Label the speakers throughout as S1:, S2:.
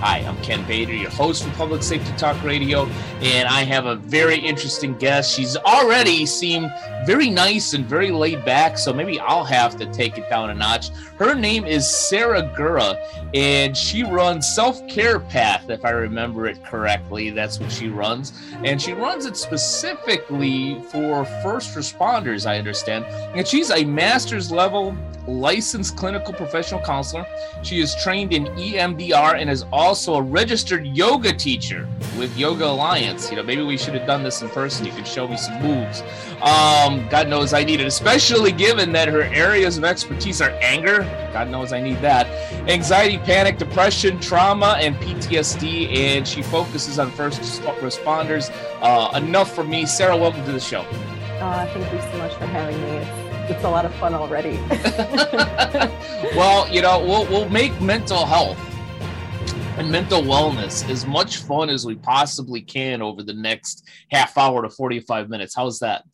S1: Hi, I'm Ken Bator, your host for Public Safety Talk Radio, and I have a very interesting guest. She's already seemed very nice and very laid back, so maybe I'll have to take it down a notch. Her name is Sarah Gura, and she runs Self Care Path, if I remember it correctly. That's what she runs, and she runs it specifically for first responders, I understand. And she's a master's level licensed clinical professional counselor. She is trained in EMDR and is also a registered yoga teacher with Yoga Alliance. You know, maybe we should have done this in person. You could show me some moves. Um, God knows I need it, especially given that her areas of expertise are anger. God knows I need that. Anxiety, panic, depression, trauma, and PTSD. And she focuses on first responders. Uh, enough for me. Sarah, welcome to the show.
S2: Uh, thank you so much for having me it's a lot of fun already.
S1: well, you know, we'll we'll make mental health and mental wellness as much fun as we possibly can over the next half hour to 45 minutes. How's that?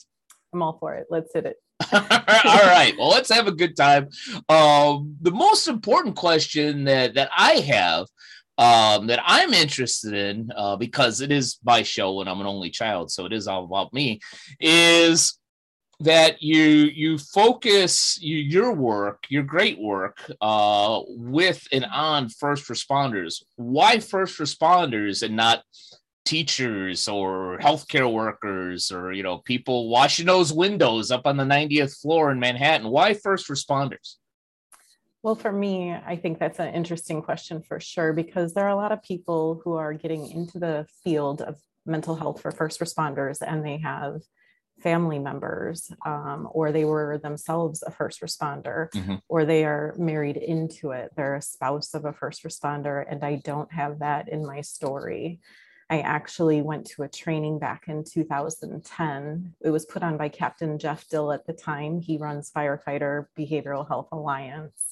S2: I'm all for it. Let's hit it.
S1: all right. Well, let's have a good time. Um, the most important question that that I have um, that I'm interested in, uh, because it is my show and I'm an only child, so it is all about me, is that you you focus you, your work your great work uh, with and on first responders why first responders and not teachers or healthcare workers or you know people washing those windows up on the 90th floor in manhattan. Why first responders?
S2: Well for me i think that's an interesting question for sure because there are a lot of people who are getting into the field of mental health for first responders and they have family members um, or they were themselves a first responder mm-hmm. or they are married into it. They're a spouse of a first responder and i don't have that in my story i actually went to a training back in 2010 it was put on by captain jeff dill at the time. He runs firefighter behavioral health alliance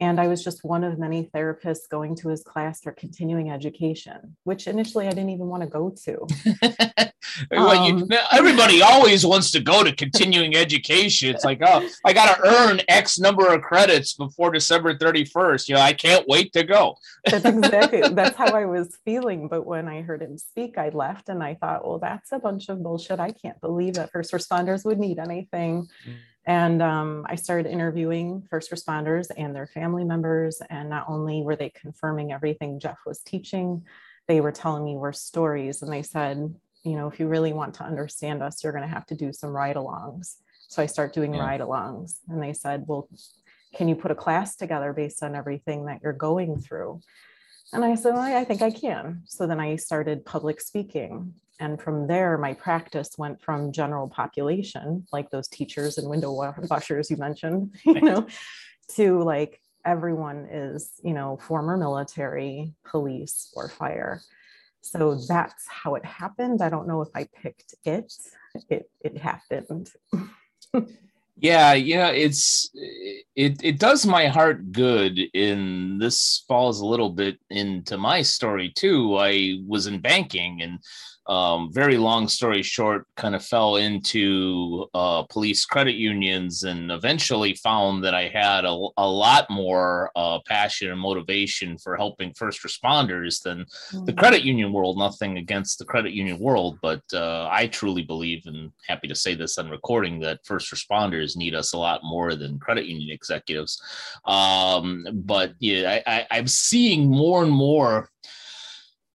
S2: and I was just one of many therapists going to his class for continuing education, which initially I didn't even want to go to.
S1: well, you, um, everybody always wants to go to continuing education. It's like, oh, I got to earn X number of credits before December 31st. You know, I can't wait to go.
S2: that's exactly that's how I was feeling. But when I heard him speak, I left and I thought, well, that's a bunch of bullshit. I can't believe that first responders would need anything. Mm. And um, I started interviewing first responders and their family members. And not only were they confirming everything Jeff was teaching, they were telling me worse stories. And they said, you know, if you really want to understand us, you're going to have to do some ride alongs. So I start doing yeah. ride alongs. And they said, well, can you put a class together based on everything that you're going through? And I said, well, I think I can. So then I started public speaking. And from there, my practice went from general population, like those teachers and window washers you mentioned, you know, to like everyone is, you know, former military, police, or fire. So that's how it happened. I don't know if I picked it. It it happened.
S1: yeah, you know, it's it it does my heart good in this falls a little bit into my story too. I was in banking and um, very long story short, kind of fell into uh, police credit unions and eventually found that I had a, a lot more uh, passion and motivation for helping first responders than mm-hmm. the credit union world. Nothing against the credit union world, but uh, I truly believe, and happy to say this on recording, that first responders need us a lot more than credit union executives. Um, but yeah, I, I, I'm seeing more and more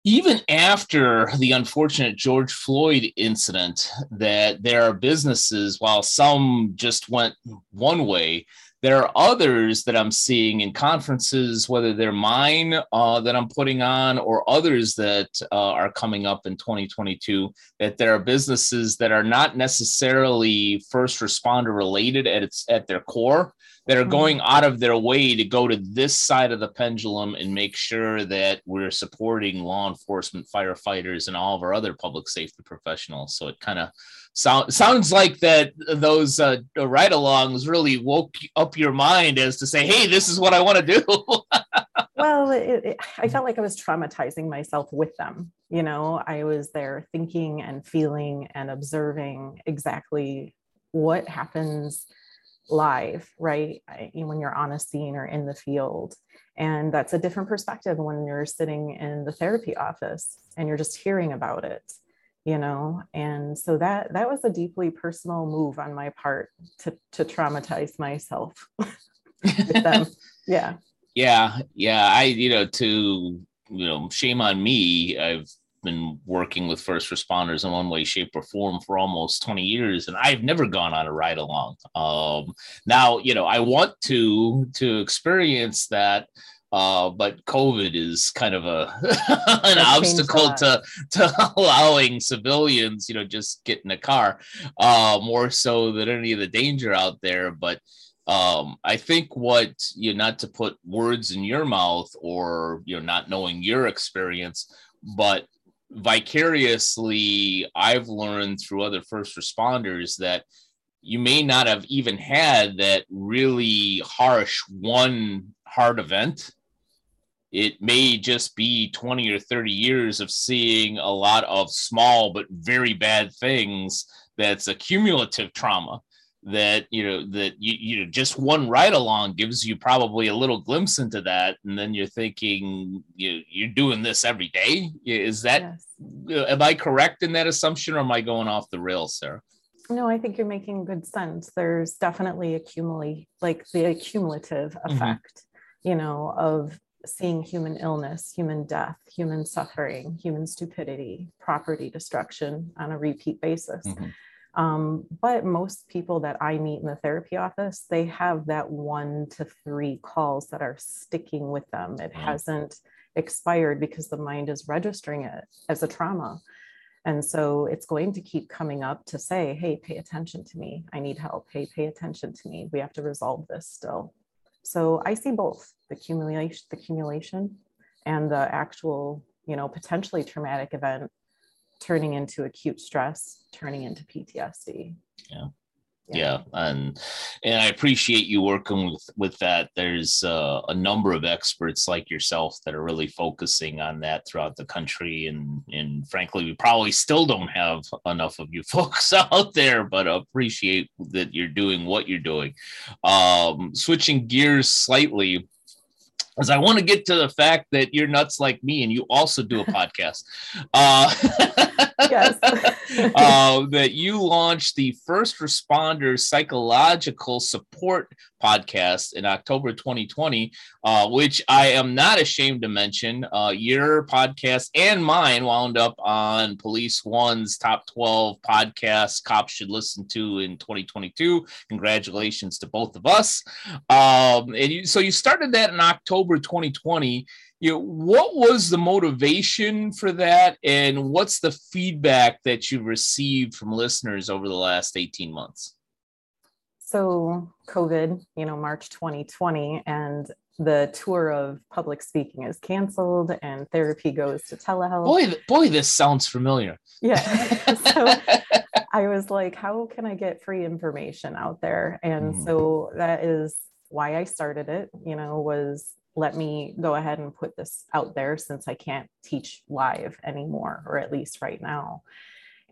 S1: even after the unfortunate George Floyd incident, that there are businesses, while some just went one way, there are others that I'm seeing in conferences, whether they're mine uh, that I'm putting on or others that uh, are coming up in 2022, that there are businesses that are not necessarily first responder related at its at their core, that are going out of their way to go to this side of the pendulum and make sure that we're supporting law enforcement, firefighters, and all of our other public safety professionals. So it kind of sound, sounds like that those uh, ride-alongs really woke up your mind as to say, "Hey, this is what I want to do."
S2: well, it, it, I felt like I was traumatizing myself with them. You know, I was there thinking and feeling and observing exactly what happens live, right? When you're on a scene or in the field. And that's a different perspective when you're sitting in the therapy office and you're just hearing about it, you know? And so that that was a deeply personal move on my part to to traumatize myself with them. Yeah.
S1: Yeah. Yeah. I, you know, to you know, shame on me. I've been working with first responders in one way, shape, or form for almost 20 years, and I've never gone on a ride along. Um, now, you know, I want to to experience that. Uh, but COVID is kind of a an obstacle to to allowing civilians, you know, just get in a car, uh, more so than any of the danger out there. But um, I think what you know, not to put words in your mouth or you know, not knowing your experience, but vicariously I've learned through other first responders that you may not have even had that really harsh one hard event. It may just be 20 or 30 years of seeing a lot of small but very bad things that's a cumulative trauma that you know that you, you know just one ride along gives you probably a little glimpse into that and then you're thinking you you're doing this every day is that yes. Uh, am i correct in that assumption or am i going off the rails sarah
S2: no i think you're making good sense there's definitely accumulate like the accumulative mm-hmm. effect mm-hmm. you know of seeing human illness human death human suffering human stupidity property destruction on a repeat basis mm-hmm um, but most people that I meet in the therapy office, they have that one to three calls that are sticking with them. It hasn't expired because the mind is registering it as a trauma. And so it's going to keep coming up to say, hey, pay attention to me. I need help. Hey, pay attention to me. We have to resolve this still. So I see both the accumulation, the accumulation and the actual, you know, potentially traumatic event turning into acute stress, turning into PTSD.
S1: Yeah. Yeah. yeah. and and i appreciate you working with with that there's uh, a number of experts like yourself that are really focusing on that throughout the country and and frankly we probably still don't have enough of you folks out there but appreciate that you're doing what you're doing um switching gears slightly is I want to get to the fact that you're nuts like me and you also do a podcast. Uh, yes. uh, that you launched the First Responders Psychological Support podcast in October 2020, uh, which I am not ashamed to mention. Uh, your podcast and mine wound up on Police1's top 12 podcasts cops should listen to in 2022. Congratulations to both of us. Um, and you, so you started that in October 2020 you know, what was the motivation for that? And what's the feedback that you've received from listeners over the last 18 months?
S2: So covid you know march 2020 and the tour of public speaking is canceled and therapy goes to telehealth.
S1: Boy boy this sounds familiar.
S2: Yeah. So i was like how can i get free information out there? And mm. so that is why i started it you know was let me go ahead and put this out there since I can't teach live anymore, or at least right now.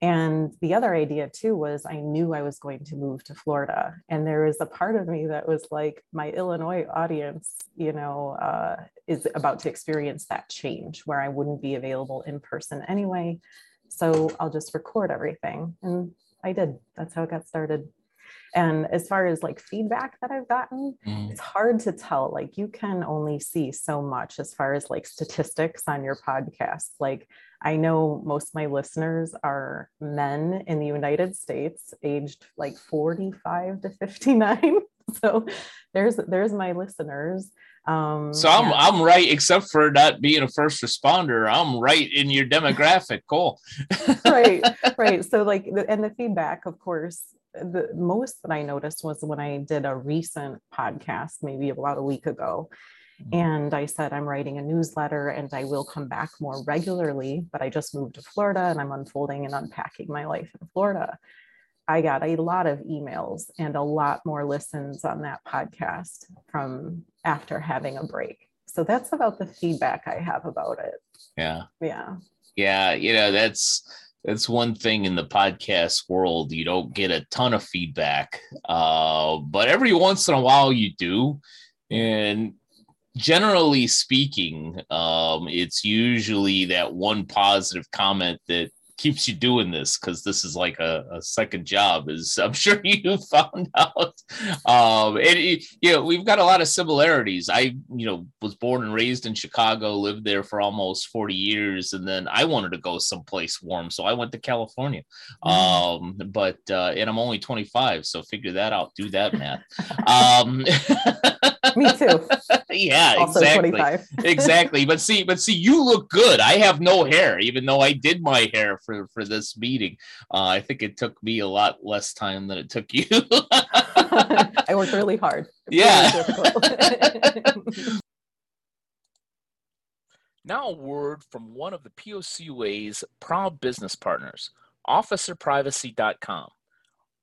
S2: And the other idea too was I knew I was going to move to Florida. And there was a part of me that was like, my Illinois audience, you know, uh, is about to experience that change where I wouldn't be available in person anyway. So I'll just record everything. And I did. That's how it got started. And as far as like feedback that I've gotten, mm. it's hard to tell. Like you can only see so much as far as like statistics on your podcast. Like I know most of my listeners are men in the United States, aged like 45 to 59. so there's there's my listeners. Um,
S1: so I'm
S2: yeah.
S1: I'm right, except for not being a first responder. I'm right in your demographic. Cool.
S2: right, right. So like, and the feedback, of course, the most that I noticed was when I did a recent podcast, maybe about a week ago, Mm-hmm. And I said, I'm writing a newsletter and I will come back more regularly, but I just moved to Florida and I'm unfolding and unpacking my life in Florida. I got a lot of emails and a lot more listens on that podcast from after having a break. So that's about the feedback I have about it.
S1: Yeah.
S2: Yeah.
S1: Yeah. You know, that's, that's one thing in the podcast world. You don't get a ton of feedback, uh, but every once in a while you do. And generally speaking, um, it's usually that one positive comment that keeps you doing this because this is like a, a, second job as i'm sure you found out. Um and it, you know we've got a lot of similarities. I you know was born and raised in chicago lived there for almost 40 years and then i wanted to go someplace warm so i went to california. Um but uh and i'm only 25 so figure that out. Do that math. Um
S2: Me too.
S1: Yeah, also exactly. 25. exactly. But see, but see, you look good. I have no hair, even though I did my hair for for this meeting. Uh, I think it took me a lot less time than it took you.
S2: I worked really hard.
S1: yeah. now a word from one of the POCUA's proud business partners, OfficerPrivacy.com.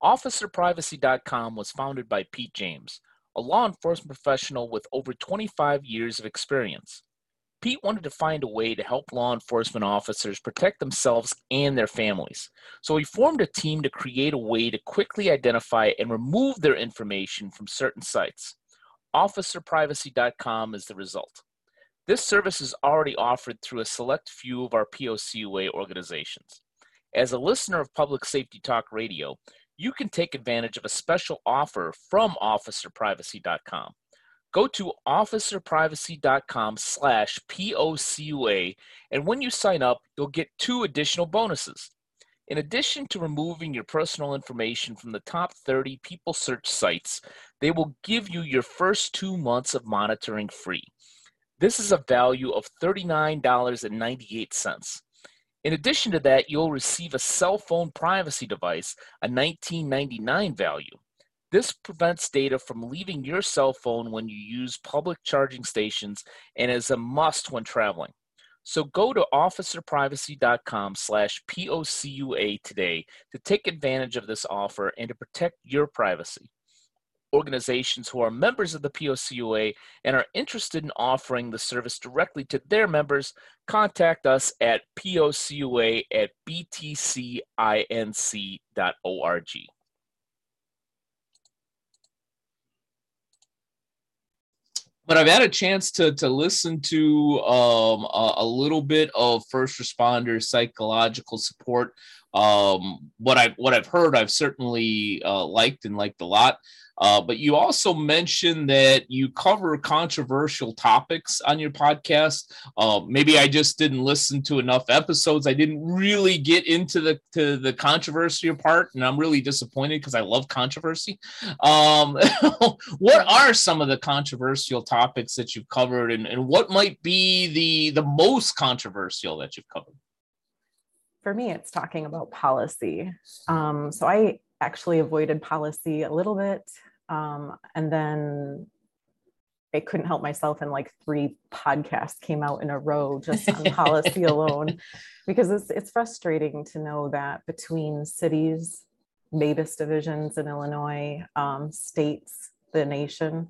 S1: OfficerPrivacy.com was founded by Pete James a law enforcement professional with over 25 years of experience. Pete wanted to find a way to help law enforcement officers protect themselves and their families. So he formed a team to create a way to quickly identify and remove their information from certain sites. OfficerPrivacy.com is the result. This service is already offered through a select few of our POCUA organizations. As a listener of Public Safety Talk Radio, you can take advantage of a special offer from officerprivacy.com. Go to officerprivacy.com slash POCUA, and when you sign up, you'll get two additional bonuses. In addition to removing your personal information from the top 30 people search sites, they will give you your first two months of monitoring free. This is a value of $39.98. In addition to that, you'll receive a cell phone privacy device, a 1999 value. This prevents data from leaving your cell phone when you use public charging stations and is a must when traveling. So go to officerprivacy.com slash POCUA today to take advantage of this offer and to protect your privacy organizations who are members of the POCUA and are interested in offering the service directly to their members, contact us at POCUA at btcinc.org. But I've had a chance to to listen to um, a, a, little bit of first responder psychological support. Um, what I what I've heard, I've certainly uh, liked and liked a lot. Uh, but you also mentioned that you cover controversial topics on your podcast. Uh, maybe I just didn't listen to enough episodes. I didn't really get into the to the controversial part, and I'm really disappointed because I love controversy. Um, what are some of the controversial topics that you've covered, and, and what might be the the most controversial that you've covered?
S2: For me, it's talking about policy. Um, so I actually avoided policy a little bit um, and then I couldn't help myself and like three podcasts came out in a row just on policy alone because it's it's frustrating to know that between cities, MABAS divisions in Illinois, um, states, the nation,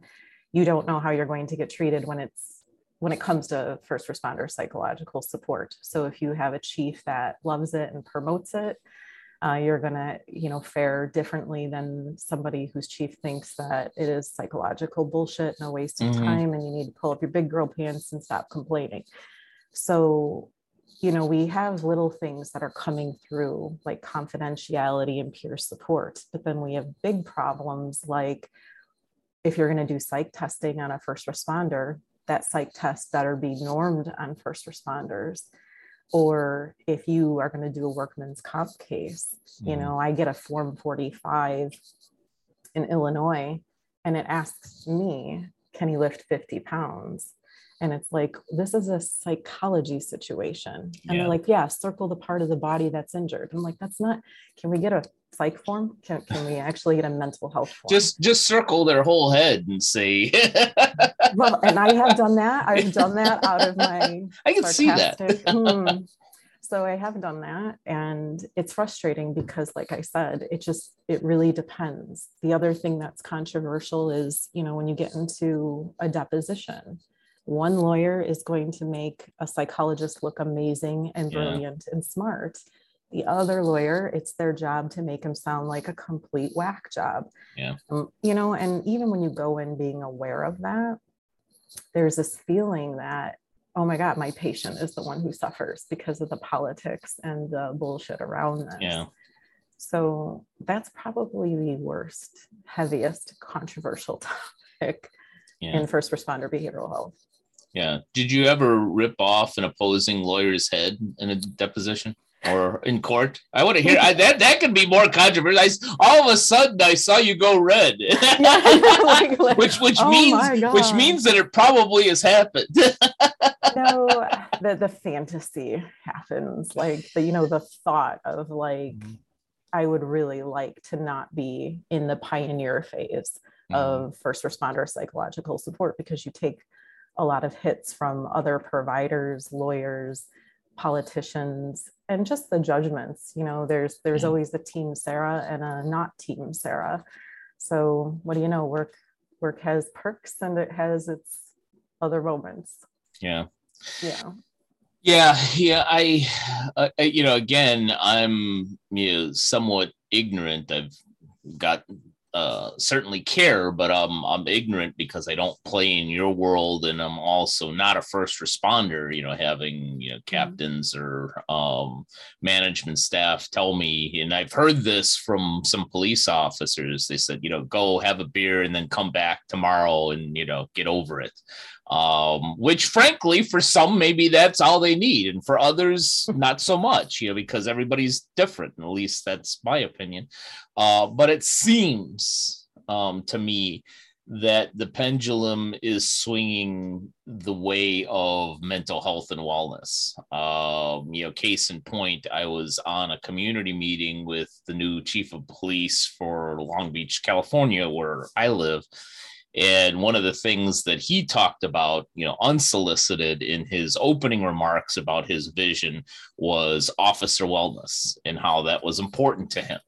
S2: you don't know how you're going to get treated when it's when it comes to first responder psychological support. So if you have a chief that loves it and promotes it, uh, you're going to you know fare differently than somebody whose chief thinks that it is psychological bullshit and a waste of mm-hmm. time and you need to pull up your big girl pants and stop complaining so you know we have little things that are coming through like confidentiality and peer support but then we have big problems like if you're going to do psych testing on a first responder that psych test better be normed on first responders or if you are going to do a workman's comp case you mm-hmm. know i get a form 45 in illinois and it asks me can he lift 50 pounds? And it's like, this is a psychology situation. And yeah. they're like, yeah, circle the part of the body that's injured. I'm like, that's not, can we get a psych form? Can, can we actually get a mental health form?
S1: Just, just circle their whole head and say,
S2: well, and I have done that. I've done that out of my,
S1: I can see that.
S2: Hmm. So I have done that. And it's frustrating because, like I said, it just, it really depends. The other thing that's controversial is, you know, when you get into a deposition, one lawyer is going to make a psychologist look amazing and brilliant yeah. and smart. The other lawyer, it's their job to make him sound like a complete whack job.
S1: Yeah.
S2: Um, you know, and even when you go in being aware of that, there's this feeling that, oh my God, my patient is the one who suffers because of the politics and the bullshit around this.
S1: Yeah.
S2: So that's probably the worst, heaviest, controversial topic yeah. in first responder behavioral health.
S1: Yeah. Did you ever rip off an opposing lawyer's head in a deposition or in court? I want to hear I, that. That could be more controversial. All of a sudden, I saw you go red, like, like, which which oh means which means that it probably has happened.
S2: no, the the fantasy happens. Like the you know the thought of like. Mm-hmm. I would really like to not be in the pioneer phase mm-hmm. of first responder psychological support because you take a lot of hits from other providers, lawyers, politicians, and just the judgments. You know, there's there's mm-hmm. always the team Sarah and a not team Sarah. So what do you know? Work work has perks and it has its other moments.
S1: Yeah.
S2: Yeah.
S1: Yeah, yeah. I, uh, you know, again, I'm you know somewhat ignorant. I've got uh, certainly care, but I'm I'm ignorant because I don't play in your world, and I'm also not a first responder. You know, having you know mm-hmm. captains or um, management staff tell me, and I've heard this from some police officers. They said, you know, go have a beer and then come back tomorrow and you know get over it um, which frankly for some maybe that's all they need and for others not so much you know because everybody's different at least that's my opinion uh, but it seems um, to me that the pendulum is swinging the way of mental health and wellness. Um, you know, case in point, I was on a community meeting with the new chief of police for Long Beach, California, where I live. And one of the things that he talked about, you know, unsolicited in his opening remarks about his vision was officer wellness and how that was important to him.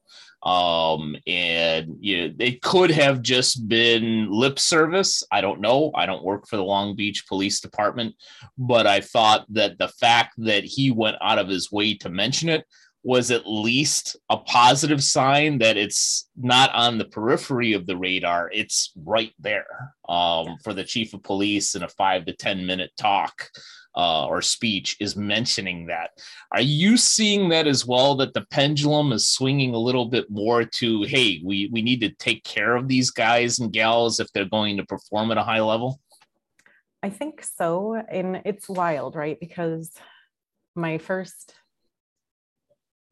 S1: Um, and you know, it could have just been lip service. I don't know. I don't work for the Long Beach Police Department, but I thought that the fact that he went out of his way to mention it was at least a positive sign that it's not on the periphery of the radar. It's right there um, for the chief of police in a five to 10 minute talk uh, or speech is mentioning that. Are you seeing that as well? That the pendulum is swinging a little bit more to, hey, we, we need to take care of these guys and gals if they're going to perform at a high level?
S2: I think so. And it's wild, right? Because my first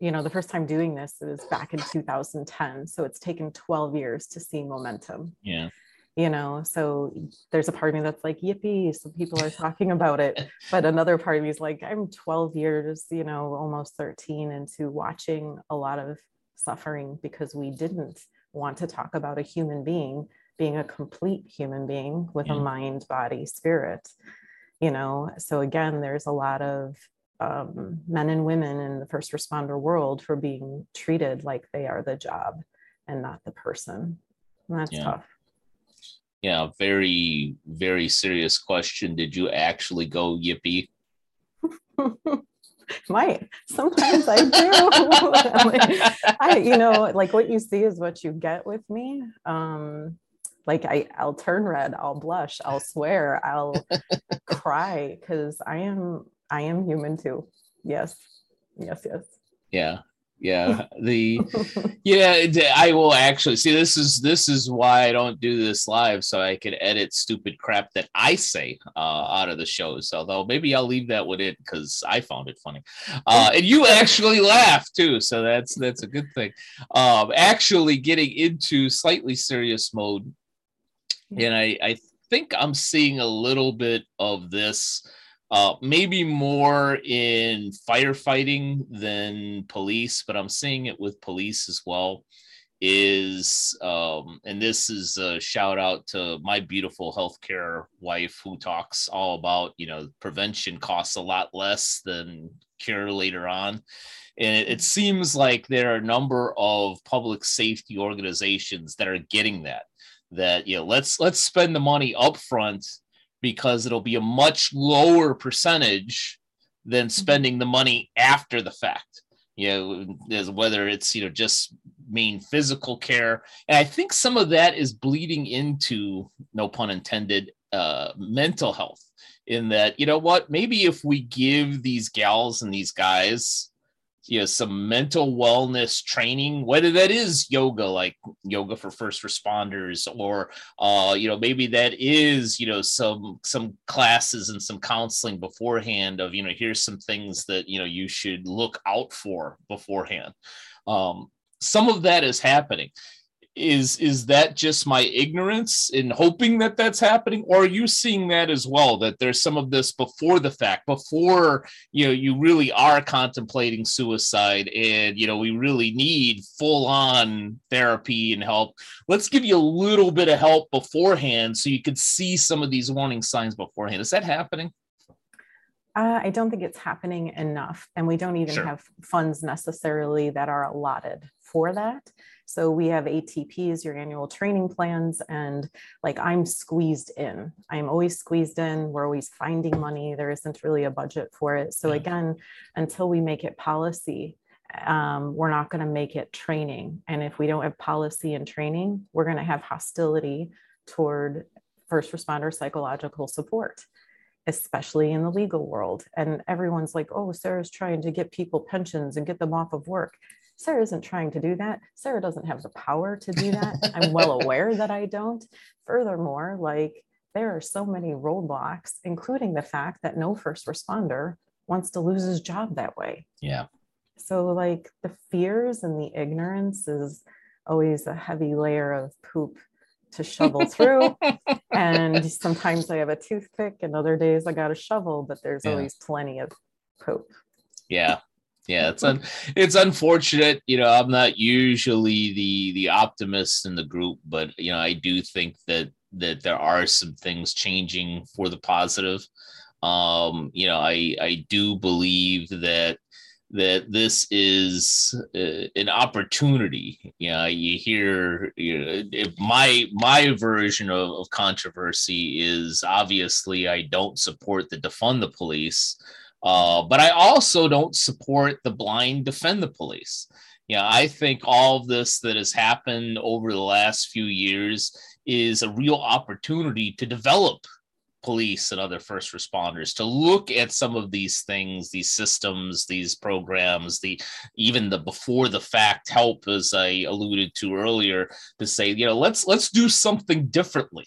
S2: you know, the first time doing this was back in 2010. So it's taken 12 years to see momentum.
S1: Yeah.
S2: You know, so there's a part of me that's like, yippee, so people are talking about it. But another part of me is like, I'm 12 years, you know, almost 13 into watching a lot of suffering because we didn't want to talk about a human being being a complete human being with yeah. a mind, body, spirit. You know, so again, there's a lot of um, men and women in the first responder world for being treated like they are the job and not the person. And that's
S1: yeah.
S2: tough.
S1: Yeah, very, very serious question. Did you actually go yippee?
S2: Might sometimes I do. I, you know, like what you see is what you get with me. Um, like I, I'll turn red, I'll blush, I'll swear, I'll cry because I am I am human too. Yes. Yes, yes.
S1: Yeah. Yeah. The yeah, I will actually see this is this is why I don't do this live so I can edit stupid crap that I say uh, out of the shows. Although maybe I'll leave that with it because I found it funny. Uh, and you actually laugh too, so that's that's a good thing. Um, actually getting into slightly serious mode. And I, I think I'm seeing a little bit of this, uh, maybe more in firefighting than police, but I'm seeing it with police as well. Is um, and this is a shout out to my beautiful healthcare wife who talks all about you know prevention costs a lot less than cure later on and it, it, seems like there are a number of public safety organizations that are getting that that you know let's let's spend the money up front because it'll be a much lower percentage than mm-hmm. spending the money after the fact you know as whether it's you know just main physical care and i think some of that is bleeding into no pun intended uh, mental health in that you know what maybe if we give these gals and these guys you know some mental wellness training whether that is yoga like yoga for first responders or uh you know maybe that is you know some some classes and some counseling beforehand of you know here's some things that you know you should look out for beforehand. Um some of that is happening is is that just my ignorance in hoping that that's happening or are you seeing that as well that there's some of this before the fact before you know you really are contemplating suicide and you know we really need full on therapy and help let's give you a little bit of help beforehand so you could see some of these warning signs beforehand is that happening
S2: uh, I don't think it's happening enough. And we don't even sure. have funds necessarily that are allotted for that. So we have ATPs, your annual training plans, and like I'm squeezed in. I'm always squeezed in. We're always finding money. There isn't really a budget for it. So again, until we make it policy, um, we're not going to make it training. And if we don't have policy and training, we're going to have hostility toward first responder psychological support especially in the legal world. And everyone's like, oh, Sarah's trying to get people pensions and get them off of work. Sarah isn't trying to do that. Sarah doesn't have the power to do that. I'm well aware that I don't. Furthermore, like there are so many roadblocks, including the fact that no first responder wants to lose his job that way.
S1: Yeah.
S2: So, like the fears and the ignorance is always a heavy layer of poop to shovel through. and sometimes I have a toothpick, and other days I got a shovel, but there's yeah. always plenty of poop.
S1: Yeah yeah it's un- it's unfortunate you know i'm not usually the the optimist in the group but you know i do think that that there are some things changing for the positive. Um you know i i do believe that that this is uh, an opportunity. You know you hear you know, if my my version of, of controversy is obviously i don't support the defund the police uh, but I also don't support the blind defend the police. Yeah, I think all of this that has happened over the last few years is a real opportunity to develop police and other first responders to look at some of these things these systems these programs the even the before the fact help as i alluded to earlier to say you know let's let's do something differently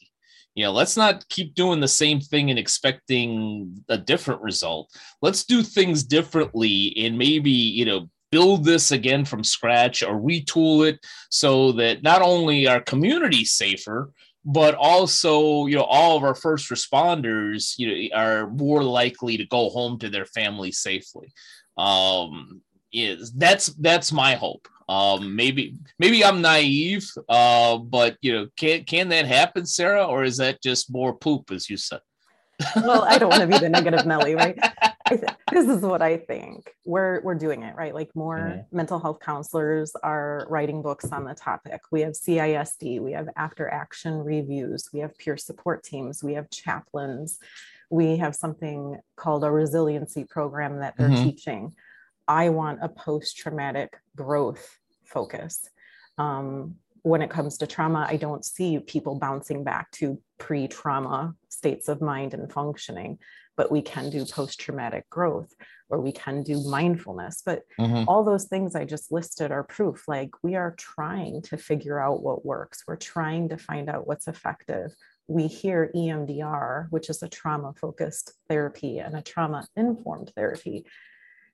S1: you know let's not keep doing the same thing and expecting a different result. Let's do things differently and maybe you know build this again from scratch or retool it so that not only our community safer but also you know all of our first responders you know are more likely to go home to their family safely. Um is that's that's my hope um, maybe maybe I'm naive, uh, but you know, can can that happen, Sarah, or is that just more poop, as you said?
S2: well, I don't want to be the negative Nelly, right? this is what I think. We're we're doing it right. Like more mm-hmm. mental health counselors are writing books on the topic. We have CISD, we have after action reviews, we have peer support teams, we have chaplains, we have something called a resiliency program that they're mm-hmm. teaching. I want a post traumatic growth focus. Um, when it comes to trauma, I don't see people bouncing back to pre trauma states of mind and functioning, but we can do post traumatic growth or we can do mindfulness. But mm-hmm. all those things I just listed are proof like we are trying to figure out what works, we're trying to find out what's effective. We hear EMDR, which is a trauma focused therapy and a trauma informed therapy.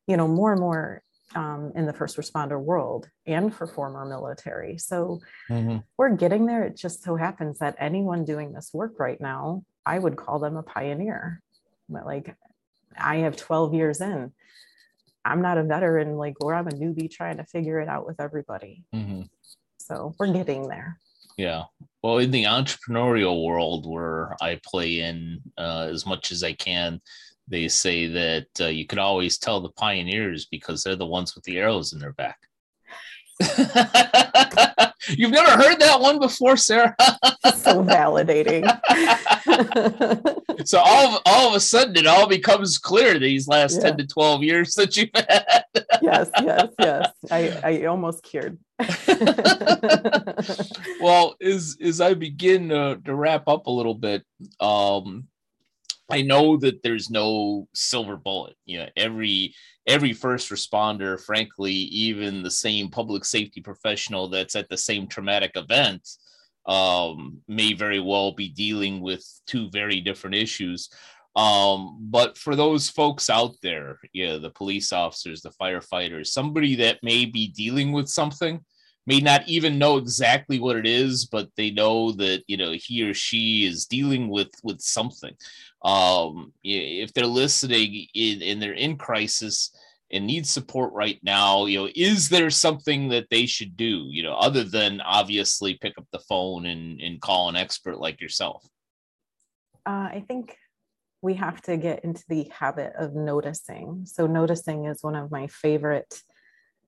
S2: You know, more and more um, in the first responder world and for former military. So mm-hmm. we're getting there. It just so happens that anyone doing this work right now, I would call them a pioneer. But like I have 12 years in. I'm not a veteran, like, or I'm a newbie trying to figure it out with everybody. Mm-hmm. So we're getting there.
S1: Yeah. Well, in the entrepreneurial world where I play in uh, as much as I can, they say that uh, you could always tell the pioneers because they're the ones with the arrows in their back. You've never heard that one before, Sarah?
S2: so validating.
S1: so all of, all of a sudden it all becomes clear these last yeah. 10 to 12 years that you've had.
S2: yes, yes, yes. I, I almost cured.
S1: well, as as I begin to, to wrap up a little bit, um, I know that there's no silver bullet. You know, every every first responder, frankly, even the same public safety professional that's at the same traumatic event, um, may very well be dealing with two very different issues. Um, but for those folks out there, yeah, the police officers, the firefighters, somebody that may be dealing with something, may not even know exactly what it is, but they know that you know he or she is dealing with with something. Um, if they're listening in, and they're in crisis and need support right now, you know, is there something that they should do, you know, other than obviously pick up the phone and, and call an expert like yourself?
S2: Uh, I think we have to get into the habit of noticing. So, noticing is one of my favorite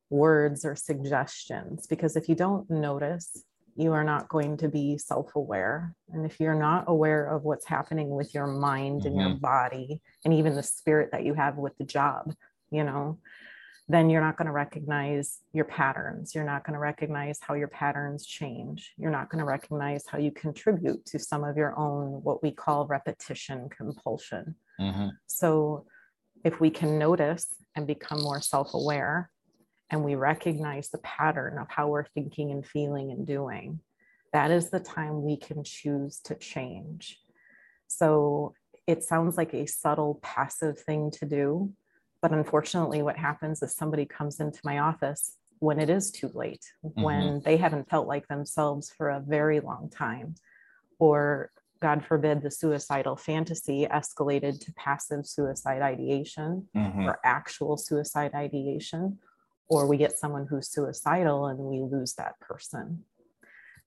S2: words or suggestions because if you don't notice, you are not going to be self aware. And if you're not aware of what's happening with your mind mm-hmm. and your mm-hmm. body, and even the spirit that you have with the job, you know, then you're not going to recognize your patterns. You're not going to recognize how your patterns change. You're not going to recognize how you contribute to some of your own, what we call repetition compulsion. Mm-hmm. So, if we can notice and become more self aware, and we recognize the pattern of how we're thinking and feeling and doing, that is the time we can choose to change. So it sounds like a subtle, passive thing to do. But unfortunately, what happens is somebody comes into my office when it is too late, mm-hmm. when they haven't felt like themselves for a very long time, or God forbid, the suicidal fantasy escalated to passive suicide ideation mm-hmm. or actual suicide ideation, or we get someone who's suicidal and we lose that person.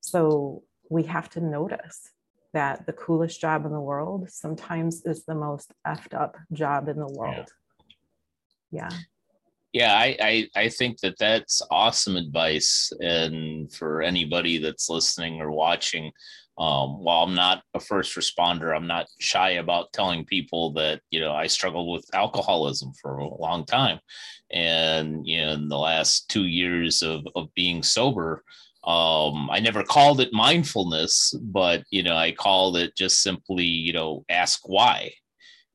S2: So we have to notice that the coolest job in the world sometimes is the most effed up job in the world. Yeah.
S1: yeah. Yeah, I, I, I think that that's awesome advice. And for anybody that's listening or watching, um, while I'm not a first responder, I'm not shy about telling people that, you know, I struggled with alcoholism for a long time. And, you know, in the last two years of, of being sober, um, I never called it mindfulness, but, you know, I called it just simply, you know, ask why.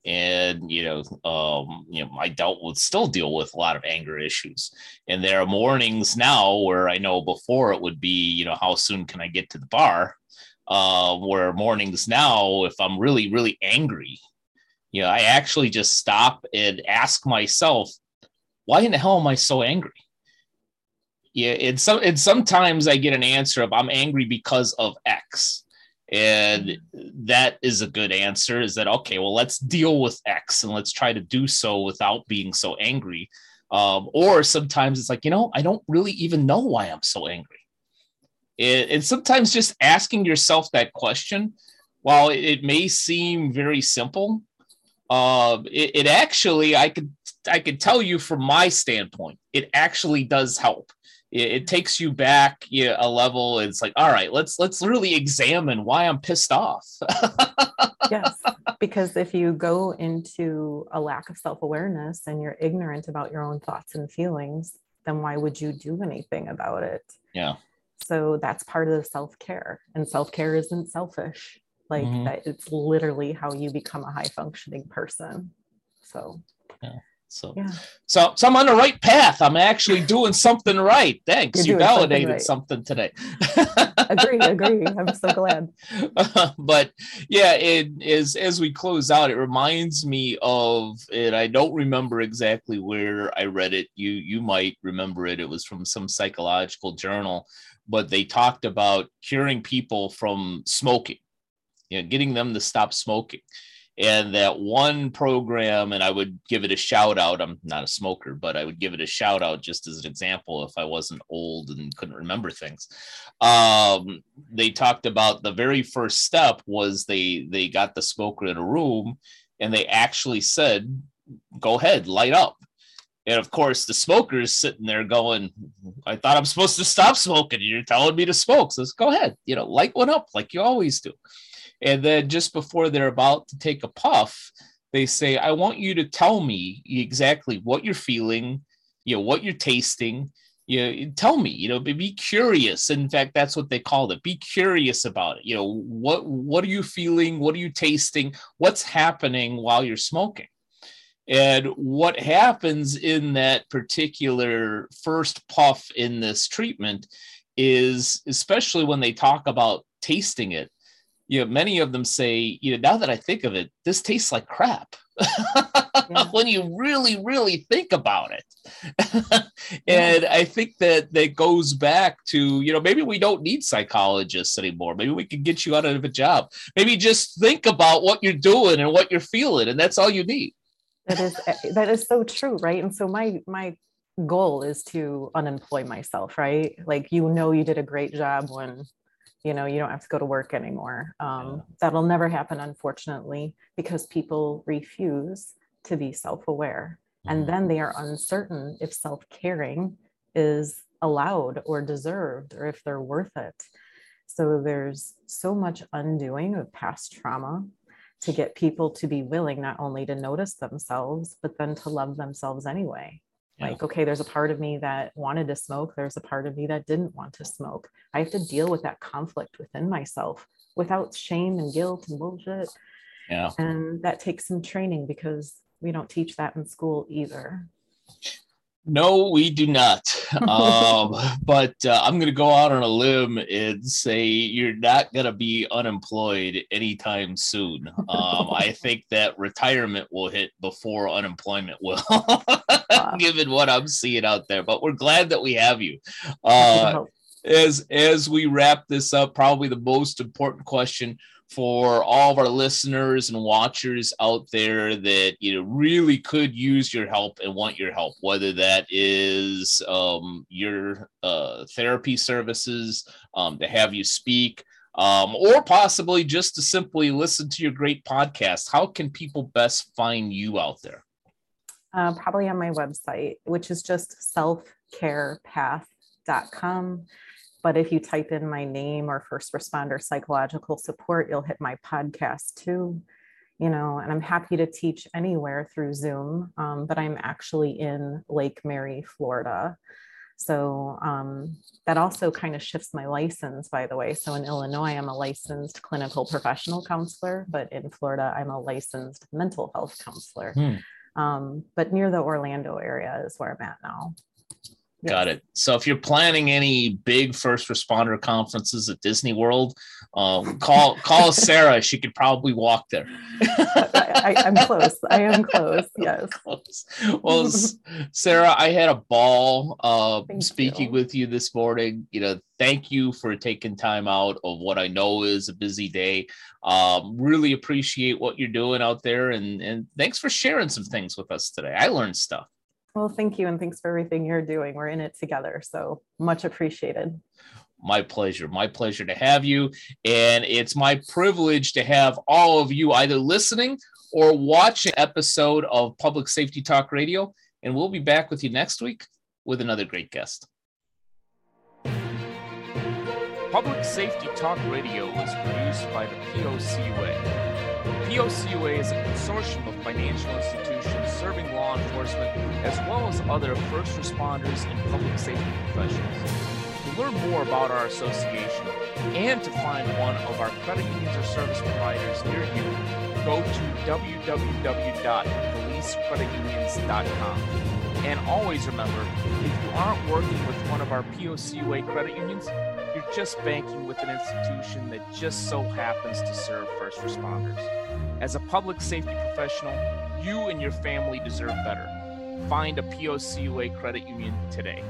S1: And, you know, um, you know, I dealt with, still deal with a lot of anger issues. And there are mornings now where I know before it would be, you know, how soon can I get to the bar? Uh, where mornings now, if I'm really, really angry, you know, I actually just stop and ask myself, why in the hell am I so angry? Yeah, and some and sometimes I get an answer of I'm angry because of X. And that is a good answer. Is that okay? Well, let's deal with X and let's try to do so without being so angry. Um, or sometimes it's like, you know, I don't really even know why I'm so angry. And sometimes just asking yourself that question, while it may seem very simple, uh, it, it actually I could I could tell you from my standpoint, it actually does help. It, it takes you back you know, a level. It's like, all right, let's let's really examine why I'm pissed off.
S2: yes, because if you go into a lack of self awareness and you're ignorant about your own thoughts and feelings, then why would you do anything about it?
S1: Yeah.
S2: So that's part of the self care. And self care isn't selfish. Like mm-hmm. that, it's literally how you become a high functioning person. So,
S1: yeah. So, yeah. so, so I'm on the right path. I'm actually doing something right. Thanks. You're validated something, right. something today.
S2: agree, agree. I'm so glad.
S1: Uh, but yeah, it is as we close out, it reminds me of it. I don't remember exactly where I read it. You you might remember it. It was from some psychological journal, but they talked about curing people from smoking, you know, getting them to stop smoking. And that one program and i would give it a shout out i'm not a smoker but i would give it a shout out just as an example if i wasn't old and couldn't remember things. Um, they talked about the very first step was they they got the smoker in a room and they actually said go ahead light up and of course the smoker is sitting there going i thought i'm supposed to stop smoking you're telling me to smoke so let's go ahead you know light one up like you always do and then just before they're about to take a puff, they say, I want you to tell me exactly what you're feeling, you know, what you're tasting. You know, tell me, you know, be curious. In fact, that's what they called it. Be curious about it. You know, what what are you feeling? What are you tasting? What's happening while you're smoking? And what happens in that particular first puff in this treatment is, especially when they talk about tasting it, you know, many of them say, you know, now that I think of it, this tastes like crap. yeah. when you really, really think about it. and yeah. I think that that goes back to, you know, maybe we don't need psychologists anymore. Maybe we can get you out of a job. Maybe just think about what you're doing and what you're feeling, and that's all you need.
S2: That is that is so true, right? And so my my goal is to unemploy myself, right? Like you know you did a great job when you know you don't have to go to work anymore um, that'll never happen unfortunately because people refuse to be self-aware mm-hmm. and then they are uncertain if self-caring is allowed or deserved or if they're worth it so there's so much undoing of past trauma to get people to be willing not only to notice themselves but then to love themselves anyway yeah. Like, okay, there's a part of me that wanted to smoke. There's a part of me that didn't want to smoke. I have to deal with that conflict within myself without shame and guilt and bullshit.
S1: Yeah.
S2: And that takes some training because we don't teach that in school either.
S1: No, we do not. um, but uh, I'm going to go out on a limb and say you're not going to be unemployed anytime soon. Um, I think that retirement will hit before unemployment will, given what I'm seeing out there. But we're glad that we have you. Uh, as as we wrap this up, probably the most important question for all of our listeners and watchers out there that you know really could use your help and want your help whether that is um, your uh, therapy services um, to have you speak um, or possibly just to simply listen to your great podcast how can people best find you out there?
S2: Uh, probably on my website which is just selfcarepath.com but if you type in my name or first responder psychological support, you'll hit my podcast too. You know, and I'm happy to teach anywhere through Zoom, um, but I'm actually in Lake Mary, Florida. So um, that also kind of shifts my license, by the way. So in Illinois, I'm a licensed clinical professional counselor, but in Florida, I'm a licensed mental health counselor. Hmm. Um, but near the Orlando area is where I'm at now.
S1: Got it. So if you're planning any big first responder conferences at Disney World, um, call call Sarah. She could probably walk there.
S2: I, am close. I am close. Yes. Close.
S1: Well, Sarah, I had a ball uh, speaking you. with you this morning. You know, thank you for taking time out of what I know is a busy day. Um, really appreciate what you're doing out there, and and thanks for sharing some things with us today. I learned stuff.
S2: Well, thank you. And thanks for everything you're doing. We're in it together. So much appreciated.
S1: My pleasure. My pleasure to have you. And it's my privilege to have all of you either listening or watch an episode of Public Safety Talk Radio. And we'll be back with you next week with another great guest. Public Safety Talk Radio is produced by the POCUA. POCUA is a consortium of financial institutions serving law enforcement as well as other first responders and public safety professionals. To learn more about our association and to find one of our credit unions or service providers near you, go to www.policecreditunions.com. And always remember if you aren't working with one of our POCUA credit unions, you're just banking with an institution that just so happens to serve first responders. As a public safety professional, you and your family deserve better. Find a POCUA credit union today.